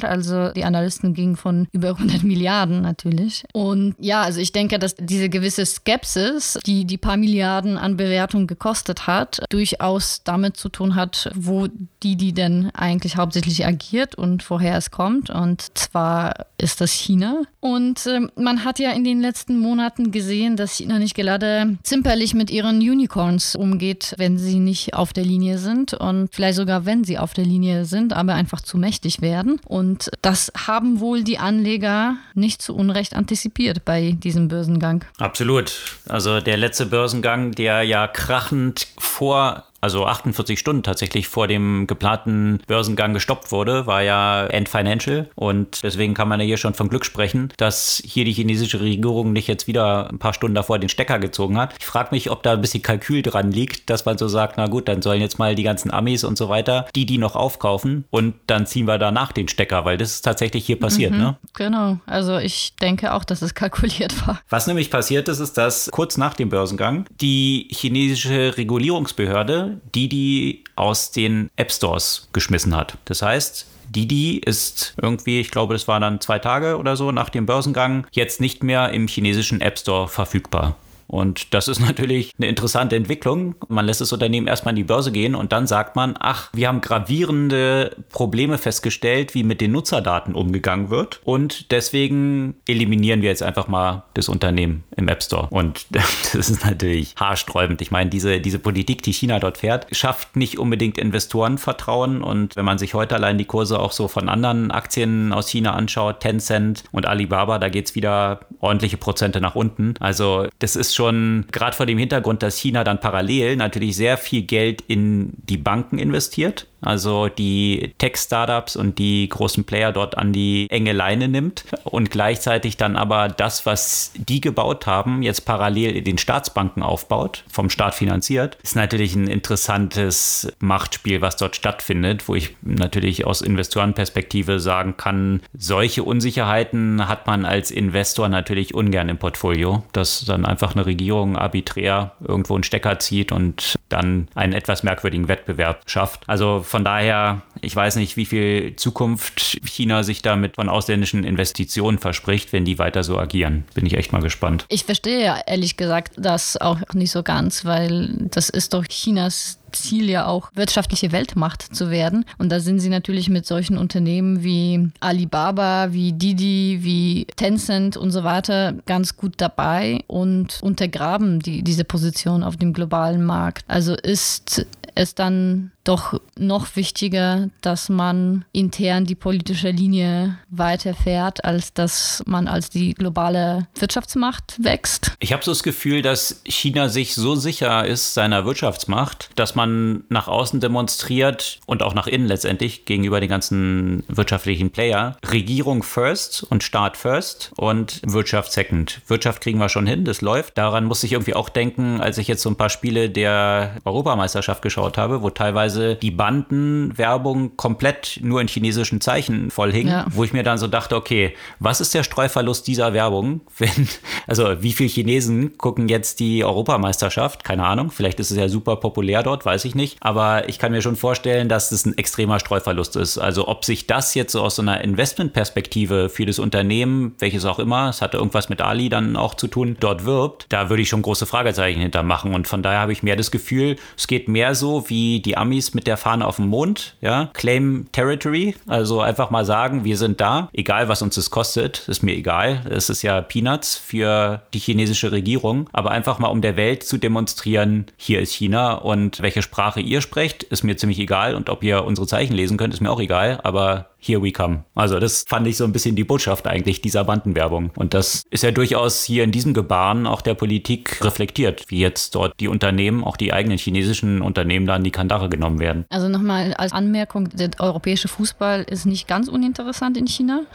Also die Analysten gingen von <laughs> über 100 Milliarden natürlich. Und ja, also ich denke, dass diese gewisse Skepsis, die die paar Milliarden an Bewertung gekostet hat, durchaus damit zu tun hat, wo die, die denn eigentlich hauptsächlich agiert und woher es kommt. Und zwar ist das China. Und äh, man hat ja in den letzten Monaten gesehen, dass China nicht gerade zimperlich mit ihren Unicorns umgeht, wenn sie nicht auf der Linie sind und vielleicht sogar wenn sie auf der Linie sind, aber einfach zu mächtig werden. Und das haben wohl die Anleger nicht zu Unrecht antizipiert bei diesem Börsengang. Absolut. Also der letzte Börsengang, der ja krachend vor also 48 Stunden tatsächlich vor dem geplanten Börsengang gestoppt wurde, war ja End Financial. Und deswegen kann man ja hier schon von Glück sprechen, dass hier die chinesische Regierung nicht jetzt wieder ein paar Stunden davor den Stecker gezogen hat. Ich frage mich, ob da ein bisschen Kalkül dran liegt, dass man so sagt, na gut, dann sollen jetzt mal die ganzen Amis und so weiter, die die noch aufkaufen und dann ziehen wir danach den Stecker, weil das ist tatsächlich hier passiert, mhm, ne? Genau. Also ich denke auch, dass es kalkuliert war. Was nämlich passiert ist, ist, dass kurz nach dem Börsengang die chinesische Regulierungsbehörde Didi aus den App Stores geschmissen hat. Das heißt, Didi ist irgendwie, ich glaube, das war dann zwei Tage oder so nach dem Börsengang, jetzt nicht mehr im chinesischen App Store verfügbar. Und das ist <laughs> natürlich eine interessante Entwicklung. Man lässt das Unternehmen erstmal in die Börse gehen und dann sagt man, ach, wir haben gravierende Probleme festgestellt, wie mit den Nutzerdaten umgegangen wird. Und deswegen eliminieren wir jetzt einfach mal das Unternehmen im App Store. Und <laughs> das ist natürlich haarsträubend. Ich meine, diese, diese Politik, die China dort fährt, schafft nicht unbedingt Investorenvertrauen. Und wenn man sich heute allein die Kurse auch so von anderen Aktien aus China anschaut, Tencent und Alibaba, da geht es wieder ordentliche Prozente nach unten. Also das ist schon gerade vor dem Hintergrund, dass China dann parallel natürlich sehr viel Geld in die Banken investiert also die Tech-Startups und die großen Player dort an die enge Leine nimmt und gleichzeitig dann aber das, was die gebaut haben, jetzt parallel in den Staatsbanken aufbaut, vom Staat finanziert, ist natürlich ein interessantes Machtspiel, was dort stattfindet, wo ich natürlich aus Investorenperspektive sagen kann, solche Unsicherheiten hat man als Investor natürlich ungern im Portfolio, dass dann einfach eine Regierung arbiträr irgendwo einen Stecker zieht und dann einen etwas merkwürdigen Wettbewerb schafft. Also von daher, ich weiß nicht, wie viel Zukunft China sich damit von ausländischen Investitionen verspricht, wenn die weiter so agieren. Bin ich echt mal gespannt. Ich verstehe ja ehrlich gesagt das auch nicht so ganz, weil das ist doch Chinas Ziel ja auch, wirtschaftliche Weltmacht zu werden. Und da sind sie natürlich mit solchen Unternehmen wie Alibaba, wie Didi, wie Tencent und so weiter ganz gut dabei und untergraben die, diese Position auf dem globalen Markt. Also ist ist dann doch noch wichtiger, dass man intern die politische Linie weiterfährt, als dass man als die globale Wirtschaftsmacht wächst. Ich habe so das Gefühl, dass China sich so sicher ist seiner Wirtschaftsmacht, dass man nach außen demonstriert und auch nach innen letztendlich gegenüber den ganzen wirtschaftlichen Player Regierung first und Staat first und Wirtschaft second. Wirtschaft kriegen wir schon hin, das läuft. Daran muss ich irgendwie auch denken, als ich jetzt so ein paar Spiele der Europameisterschaft geschaut habe, wo teilweise die Bandenwerbung komplett nur in chinesischen Zeichen voll hing, ja. wo ich mir dann so dachte, okay, was ist der Streuverlust dieser Werbung? <laughs> Wenn, also wie viele Chinesen gucken jetzt die Europameisterschaft? Keine Ahnung, vielleicht ist es ja super populär dort, weiß ich nicht. Aber ich kann mir schon vorstellen, dass es ein extremer Streuverlust ist. Also ob sich das jetzt so aus so einer Investmentperspektive für das Unternehmen, welches auch immer, es hatte irgendwas mit Ali dann auch zu tun, dort wirbt, da würde ich schon große Fragezeichen hintermachen. Und von daher habe ich mehr das Gefühl, es geht mehr so wie die Amis mit der Fahne auf dem Mond, ja, Claim Territory, also einfach mal sagen, wir sind da, egal was uns das kostet, ist mir egal. Es ist ja Peanuts für die chinesische Regierung, aber einfach mal um der Welt zu demonstrieren, hier ist China und welche Sprache ihr sprecht, ist mir ziemlich egal und ob ihr unsere Zeichen lesen könnt, ist mir auch egal, aber Here we come. Also das fand ich so ein bisschen die Botschaft eigentlich dieser Bandenwerbung. Und das ist ja durchaus hier in diesem Gebaren auch der Politik reflektiert, wie jetzt dort die Unternehmen, auch die eigenen chinesischen Unternehmen da in die Kandare genommen werden. Also nochmal als Anmerkung, der europäische Fußball ist nicht ganz uninteressant in China. <laughs>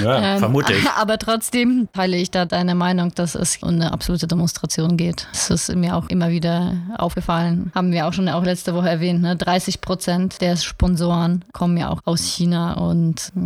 Ja, ähm, vermute ich. Aber trotzdem teile ich da deine Meinung, dass es um eine absolute Demonstration geht. Das ist mir auch immer wieder aufgefallen. Haben wir auch schon auch letzte Woche erwähnt. Ne? 30 Prozent der Sponsoren kommen ja auch aus China und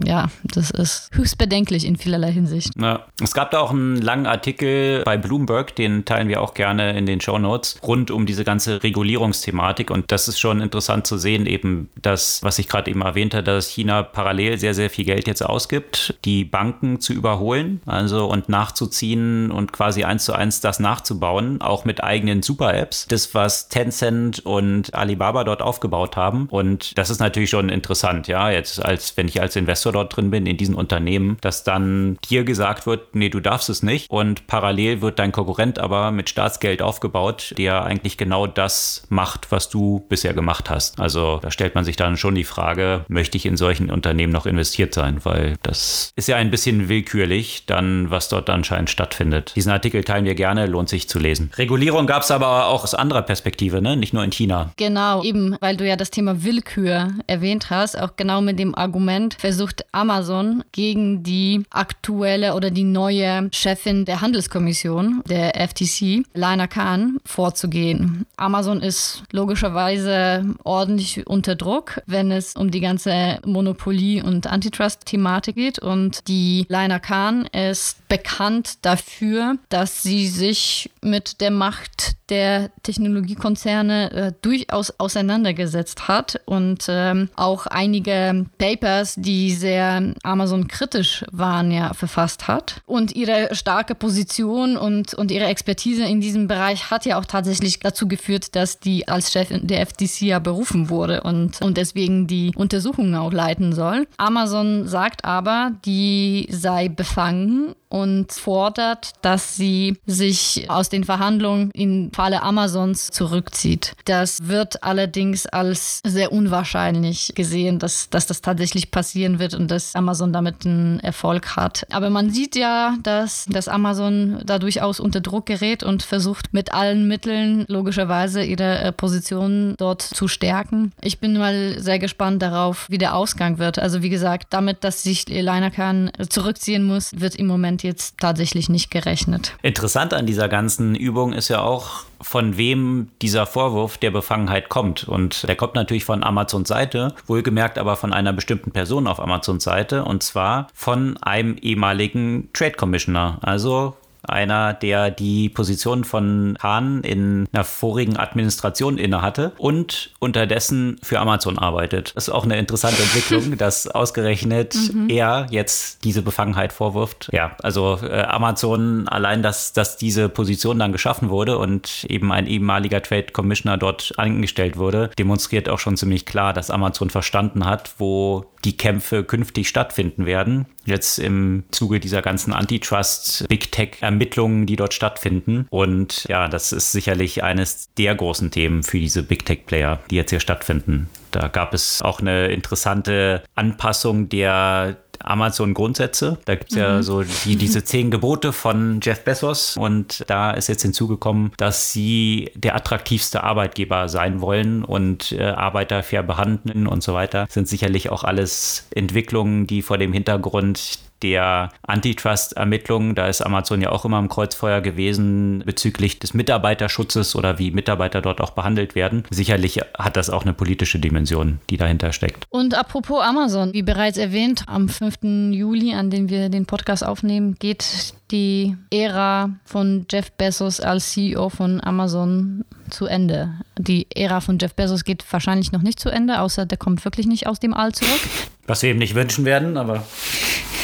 ja, das ist höchst bedenklich in vielerlei Hinsicht. Ja. Es gab da auch einen langen Artikel bei Bloomberg, den teilen wir auch gerne in den Show Notes, rund um diese ganze Regulierungsthematik. Und das ist schon interessant zu sehen, eben das, was ich gerade eben erwähnte, dass China parallel sehr, sehr viel Geld jetzt ausgibt, die Banken zu überholen, also und nachzuziehen und quasi eins zu eins das nachzubauen, auch mit eigenen Super-Apps. Das, was Tencent und Alibaba dort aufgebaut haben. Und das ist natürlich schon interessant, ja, jetzt als wenn ich als Investor dort drin bin in diesen Unternehmen, dass dann dir gesagt wird, nee, du darfst es nicht und parallel wird dein Konkurrent aber mit Staatsgeld aufgebaut, der eigentlich genau das macht, was du bisher gemacht hast. Also da stellt man sich dann schon die Frage, möchte ich in solchen Unternehmen noch investiert sein, weil das ist ja ein bisschen willkürlich, dann was dort anscheinend stattfindet. Diesen Artikel teilen wir gerne, lohnt sich zu lesen. Regulierung gab es aber auch aus anderer Perspektive, ne? nicht nur in China. Genau, eben, weil du ja das Thema Willkür erwähnt hast, auch genau mit dem Argument, Moment versucht Amazon gegen die aktuelle oder die neue Chefin der Handelskommission, der FTC, Lina Khan, vorzugehen. Amazon ist logischerweise ordentlich unter Druck, wenn es um die ganze Monopolie- und Antitrust-Thematik geht. Und die Lina Khan ist bekannt dafür, dass sie sich mit der Macht der Technologiekonzerne äh, durchaus auseinandergesetzt hat und ähm, auch einige Papers, die sehr Amazon-kritisch waren, ja verfasst hat. Und ihre starke Position und, und ihre Expertise in diesem Bereich hat ja auch tatsächlich dazu geführt, dass die als Chefin der FTC ja berufen wurde und, und deswegen die Untersuchungen auch leiten soll. Amazon sagt aber, die sei befangen und fordert, dass sie sich aus den Verhandlungen im Falle Amazons zurückzieht. Das wird allerdings als sehr unwahrscheinlich gesehen, dass, dass das tatsächlich passieren wird und dass Amazon damit einen Erfolg hat. Aber man sieht ja, dass, dass Amazon da durchaus unter Druck gerät und versucht mit allen Mitteln logischerweise ihre äh, Position dort zu stärken. Ich bin mal sehr gespannt darauf, wie der Ausgang wird. Also wie gesagt, damit, dass sich Khan zurückziehen muss, wird im Moment jetzt tatsächlich nicht gerechnet. Interessant an dieser ganzen Übung ist ja auch, von wem dieser Vorwurf der Befangenheit kommt. Und der kommt natürlich von Amazons Seite, wohlgemerkt aber von einer bestimmten Person auf Amazons Seite, und zwar von einem ehemaligen Trade Commissioner, also einer, der die Position von Hahn in einer vorigen Administration innehatte und unterdessen für Amazon arbeitet. Das ist auch eine interessante Entwicklung, <laughs> dass ausgerechnet mhm. er jetzt diese Befangenheit vorwirft. Ja, also äh, Amazon allein, dass, dass diese Position dann geschaffen wurde und eben ein ehemaliger Trade Commissioner dort angestellt wurde, demonstriert auch schon ziemlich klar, dass Amazon verstanden hat, wo die Kämpfe künftig stattfinden werden. Jetzt im Zuge dieser ganzen Antitrust, Big Tech-Ermittlungen, die dort stattfinden. Und ja, das ist sicherlich eines der großen Themen für diese Big Tech-Player, die jetzt hier stattfinden. Da gab es auch eine interessante Anpassung der Amazon-Grundsätze. Da gibt es mhm. ja so die, diese zehn Gebote von Jeff Bezos und da ist jetzt hinzugekommen, dass sie der attraktivste Arbeitgeber sein wollen und äh, Arbeiter fair behandeln und so weiter. Das sind sicherlich auch alles Entwicklungen, die vor dem Hintergrund der Antitrust-Ermittlungen. Da ist Amazon ja auch immer im Kreuzfeuer gewesen bezüglich des Mitarbeiterschutzes oder wie Mitarbeiter dort auch behandelt werden. Sicherlich hat das auch eine politische Dimension, die dahinter steckt. Und apropos Amazon, wie bereits erwähnt, am 5. Juli, an dem wir den Podcast aufnehmen, geht die Ära von Jeff Bezos als CEO von Amazon zu Ende. Die Ära von Jeff Bezos geht wahrscheinlich noch nicht zu Ende, außer der kommt wirklich nicht aus dem All zurück. Was wir eben nicht wünschen werden, aber.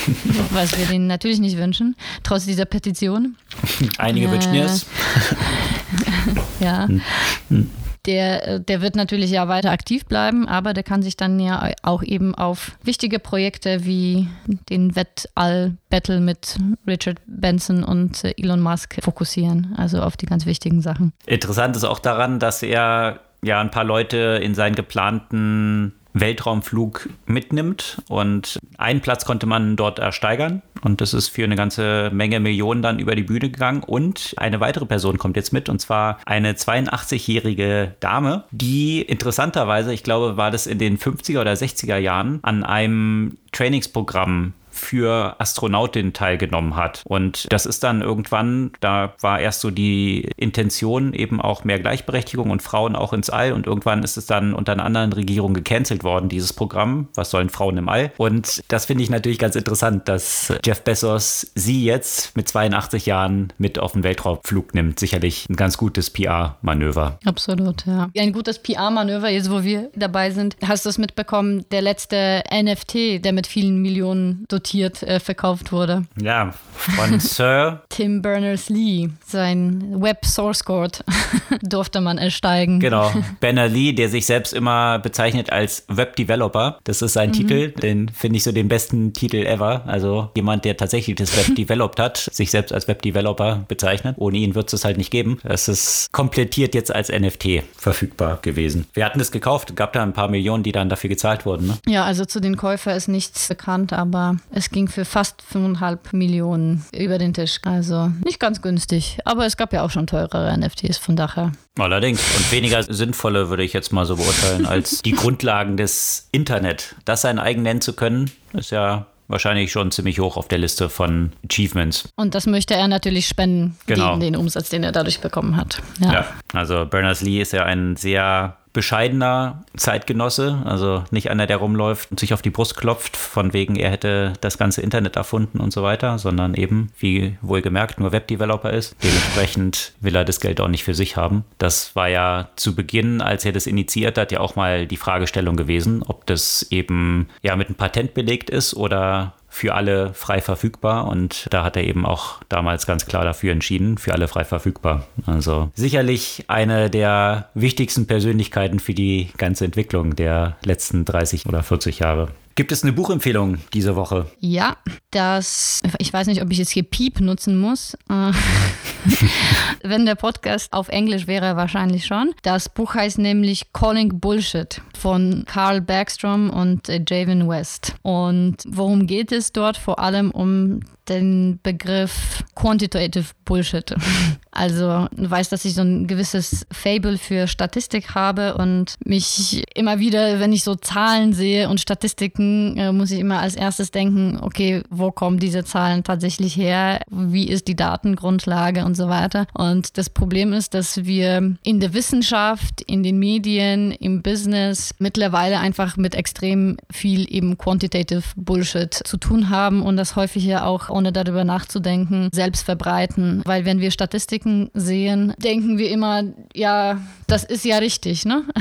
<laughs> Was wir denen natürlich nicht wünschen, trotz dieser Petition. Einige äh, wünschen es. <laughs> ja. Hm. Hm. Der, der wird natürlich ja weiter aktiv bleiben, aber der kann sich dann ja auch eben auf wichtige Projekte wie den Wettall-Battle mit Richard Benson und Elon Musk fokussieren. Also auf die ganz wichtigen Sachen. Interessant ist auch daran, dass er ja ein paar Leute in seinen geplanten Weltraumflug mitnimmt. Und einen Platz konnte man dort ersteigern. Und das ist für eine ganze Menge Millionen dann über die Bühne gegangen. Und eine weitere Person kommt jetzt mit, und zwar eine 82-jährige Dame, die interessanterweise, ich glaube, war das in den 50er oder 60er Jahren, an einem Trainingsprogramm für Astronautin teilgenommen hat. Und das ist dann irgendwann, da war erst so die Intention eben auch mehr Gleichberechtigung und Frauen auch ins All. Und irgendwann ist es dann unter einer anderen Regierung gecancelt worden, dieses Programm. Was sollen Frauen im All? Und das finde ich natürlich ganz interessant, dass Jeff Bezos sie jetzt mit 82 Jahren mit auf den Weltraumflug nimmt. Sicherlich ein ganz gutes PR-Manöver. Absolut, ja. Ein gutes PR-Manöver, jetzt wo wir dabei sind. Hast du es mitbekommen? Der letzte NFT, der mit vielen Millionen dotiert dotiert äh, verkauft wurde. Ja, von <laughs> Sir Tim Berners-Lee. Sein Web Source Code <laughs> durfte man ersteigen. Genau. <laughs> Berners-Lee, der sich selbst immer bezeichnet als Web Developer. Das ist sein mhm. Titel. Den finde ich so den besten Titel ever. Also jemand, der tatsächlich das Web developed hat, sich selbst als Web Developer bezeichnet. Ohne ihn wird es halt nicht geben. Das ist komplettiert jetzt als NFT verfügbar gewesen. Wir hatten es gekauft. Gab da ein paar Millionen, die dann dafür gezahlt wurden. Ne? Ja, also zu den Käufer ist nichts bekannt, aber es ging für fast 5,5 Millionen über den Tisch. Also nicht ganz günstig. Aber es gab ja auch schon teurere NFTs, von daher. Allerdings. Und weniger sinnvolle würde ich jetzt mal so beurteilen, <laughs> als die Grundlagen des Internet. Das sein eigen nennen zu können, ist ja wahrscheinlich schon ziemlich hoch auf der Liste von Achievements. Und das möchte er natürlich spenden genau. gegen den Umsatz, den er dadurch bekommen hat. Ja, ja also Berners-Lee ist ja ein sehr bescheidener Zeitgenosse, also nicht einer, der rumläuft und sich auf die Brust klopft, von wegen, er hätte das ganze Internet erfunden und so weiter, sondern eben, wie wohlgemerkt, nur Webdeveloper ist. Dementsprechend will er das Geld auch nicht für sich haben. Das war ja zu Beginn, als er das initiiert hat, ja auch mal die Fragestellung gewesen, ob das eben ja mit einem Patent belegt ist oder für alle frei verfügbar und da hat er eben auch damals ganz klar dafür entschieden, für alle frei verfügbar. Also sicherlich eine der wichtigsten Persönlichkeiten für die ganze Entwicklung der letzten 30 oder 40 Jahre. Gibt es eine Buchempfehlung diese Woche? Ja, das, ich weiß nicht, ob ich jetzt hier Piep nutzen muss. Äh, <laughs> wenn der Podcast auf Englisch wäre, wahrscheinlich schon. Das Buch heißt nämlich Calling Bullshit von Carl Bergstrom und Javen West. Und worum geht es dort? Vor allem um den Begriff Quantitative Bullshit. <laughs> Also du weißt, dass ich so ein gewisses Fable für Statistik habe und mich immer wieder, wenn ich so Zahlen sehe und Statistiken, äh, muss ich immer als erstes denken, okay, wo kommen diese Zahlen tatsächlich her? Wie ist die Datengrundlage und so weiter? Und das Problem ist, dass wir in der Wissenschaft, in den Medien, im Business mittlerweile einfach mit extrem viel eben Quantitative Bullshit zu tun haben und das häufig ja auch ohne darüber nachzudenken, selbst verbreiten. Weil wenn wir Statistiken sehen, denken wir immer, ja, das ist ja richtig, ne? <laughs>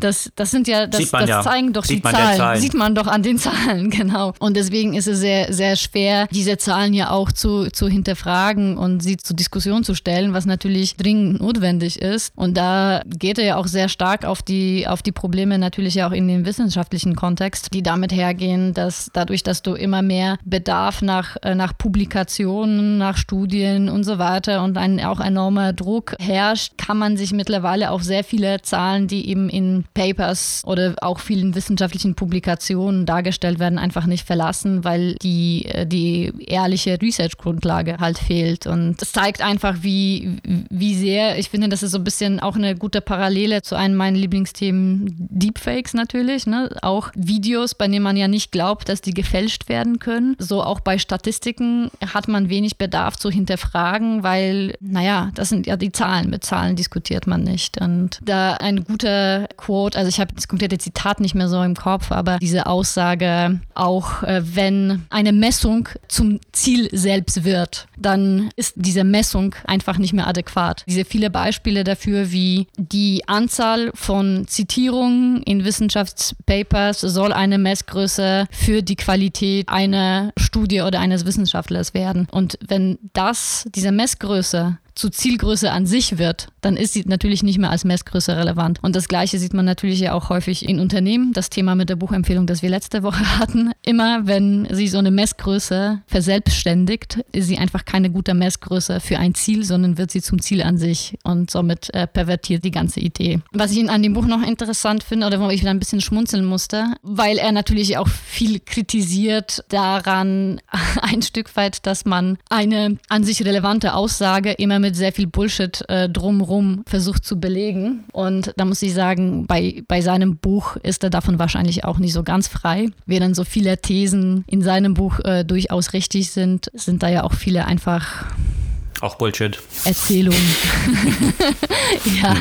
Das, das sind ja, das, das ja. zeigen doch Sieht die Zahlen. Zahlen. Sieht man doch an den <laughs> Zahlen, genau. Und deswegen ist es sehr, sehr schwer, diese Zahlen ja auch zu, zu hinterfragen und sie zur Diskussion zu stellen, was natürlich dringend notwendig ist. Und da geht er ja auch sehr stark auf die, auf die Probleme natürlich auch in den wissenschaftlichen Kontext, die damit hergehen, dass dadurch, dass du immer mehr Bedarf nach, nach Publikationen, nach Studien und so weiter und ein auch enormer Druck herrscht, kann man sich mittlerweile auf sehr viele Zahlen, die eben in Papers oder auch vielen wissenschaftlichen Publikationen dargestellt werden, einfach nicht verlassen, weil die, äh, die ehrliche Research-Grundlage halt fehlt. Und das zeigt einfach, wie, wie sehr, ich finde, das ist so ein bisschen auch eine gute Parallele zu einem meiner Lieblingsthemen, Deepfakes natürlich. Ne? Auch Videos, bei denen man ja nicht glaubt, dass die gefälscht werden können. So auch bei Statistiken hat man wenig Bedarf zu hinterfragen, weil, naja, das sind ja die Zahlen. Mit Zahlen diskutiert man nicht. Und da ein guter Quote, also ich habe das komplette Zitat nicht mehr so im Kopf, aber diese Aussage, auch äh, wenn eine Messung zum Ziel selbst wird, dann ist diese Messung einfach nicht mehr adäquat. Diese viele Beispiele dafür, wie die Anzahl von Zitierungen in Wissenschaftspapers soll eine Messgröße für die Qualität einer Studie oder eines Wissenschaftlers werden. Und wenn das, diese Messgröße zu Zielgröße an sich wird, dann ist sie natürlich nicht mehr als Messgröße relevant. Und das Gleiche sieht man natürlich ja auch häufig in Unternehmen. Das Thema mit der Buchempfehlung, das wir letzte Woche <laughs> hatten. Immer wenn sie so eine Messgröße verselbstständigt, ist sie einfach keine gute Messgröße für ein Ziel, sondern wird sie zum Ziel an sich und somit äh, pervertiert die ganze Idee. Was ich an dem Buch noch interessant finde oder wo ich wieder ein bisschen schmunzeln musste, weil er natürlich auch viel kritisiert daran, <laughs> ein Stück weit, dass man eine an sich relevante Aussage immer mit sehr viel Bullshit äh, drumherum versucht zu belegen. Und da muss ich sagen, bei, bei seinem Buch ist er davon wahrscheinlich auch nicht so ganz frei. Während so viele Thesen in seinem Buch äh, durchaus richtig sind, sind da ja auch viele einfach auch Bullshit. Erzählung. <laughs> <laughs> ja,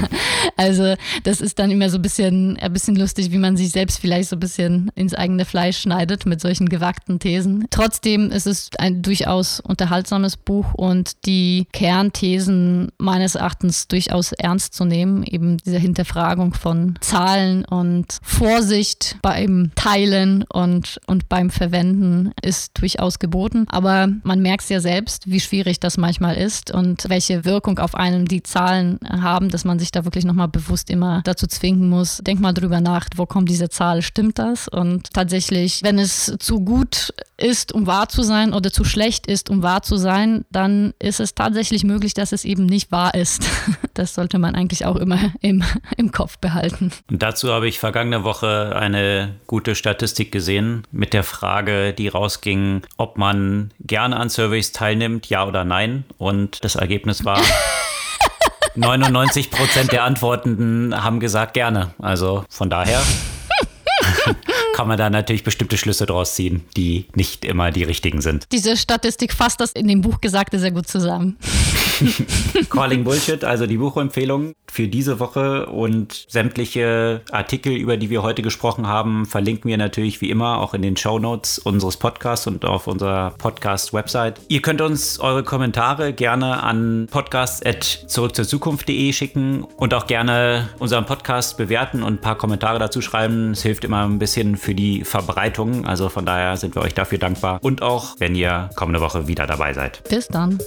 also das ist dann immer so ein bisschen, ein bisschen lustig, wie man sich selbst vielleicht so ein bisschen ins eigene Fleisch schneidet mit solchen gewagten Thesen. Trotzdem ist es ein durchaus unterhaltsames Buch und die Kernthesen meines Erachtens durchaus ernst zu nehmen. Eben diese Hinterfragung von Zahlen und Vorsicht beim Teilen und, und beim Verwenden ist durchaus geboten. Aber man merkt es ja selbst, wie schwierig das manchmal ist ist und welche Wirkung auf einen die Zahlen haben, dass man sich da wirklich nochmal bewusst immer dazu zwingen muss, denk mal drüber nach, wo kommt diese Zahl, stimmt das? Und tatsächlich, wenn es zu gut ist, um wahr zu sein oder zu schlecht ist, um wahr zu sein, dann ist es tatsächlich möglich, dass es eben nicht wahr ist. <laughs> Das sollte man eigentlich auch immer im, im Kopf behalten. Und dazu habe ich vergangene Woche eine gute Statistik gesehen mit der Frage, die rausging, ob man gerne an Surveys teilnimmt, ja oder nein. Und das Ergebnis war. 99 Prozent der Antwortenden haben gesagt gerne. Also von daher <laughs> kann man da natürlich bestimmte Schlüsse draus ziehen, die nicht immer die richtigen sind. Diese Statistik fasst das in dem Buch Gesagte sehr gut zusammen. <laughs> Calling Bullshit, also die Buchempfehlung für diese Woche und sämtliche Artikel, über die wir heute gesprochen haben, verlinken wir natürlich wie immer auch in den Show Notes unseres Podcasts und auf unserer Podcast-Website. Ihr könnt uns eure Kommentare gerne an podcast.zurückzurzukunft.de schicken und auch gerne unseren Podcast bewerten und ein paar Kommentare dazu schreiben. Es hilft immer ein bisschen für die Verbreitung. Also von daher sind wir euch dafür dankbar und auch, wenn ihr kommende Woche wieder dabei seid. Bis dann.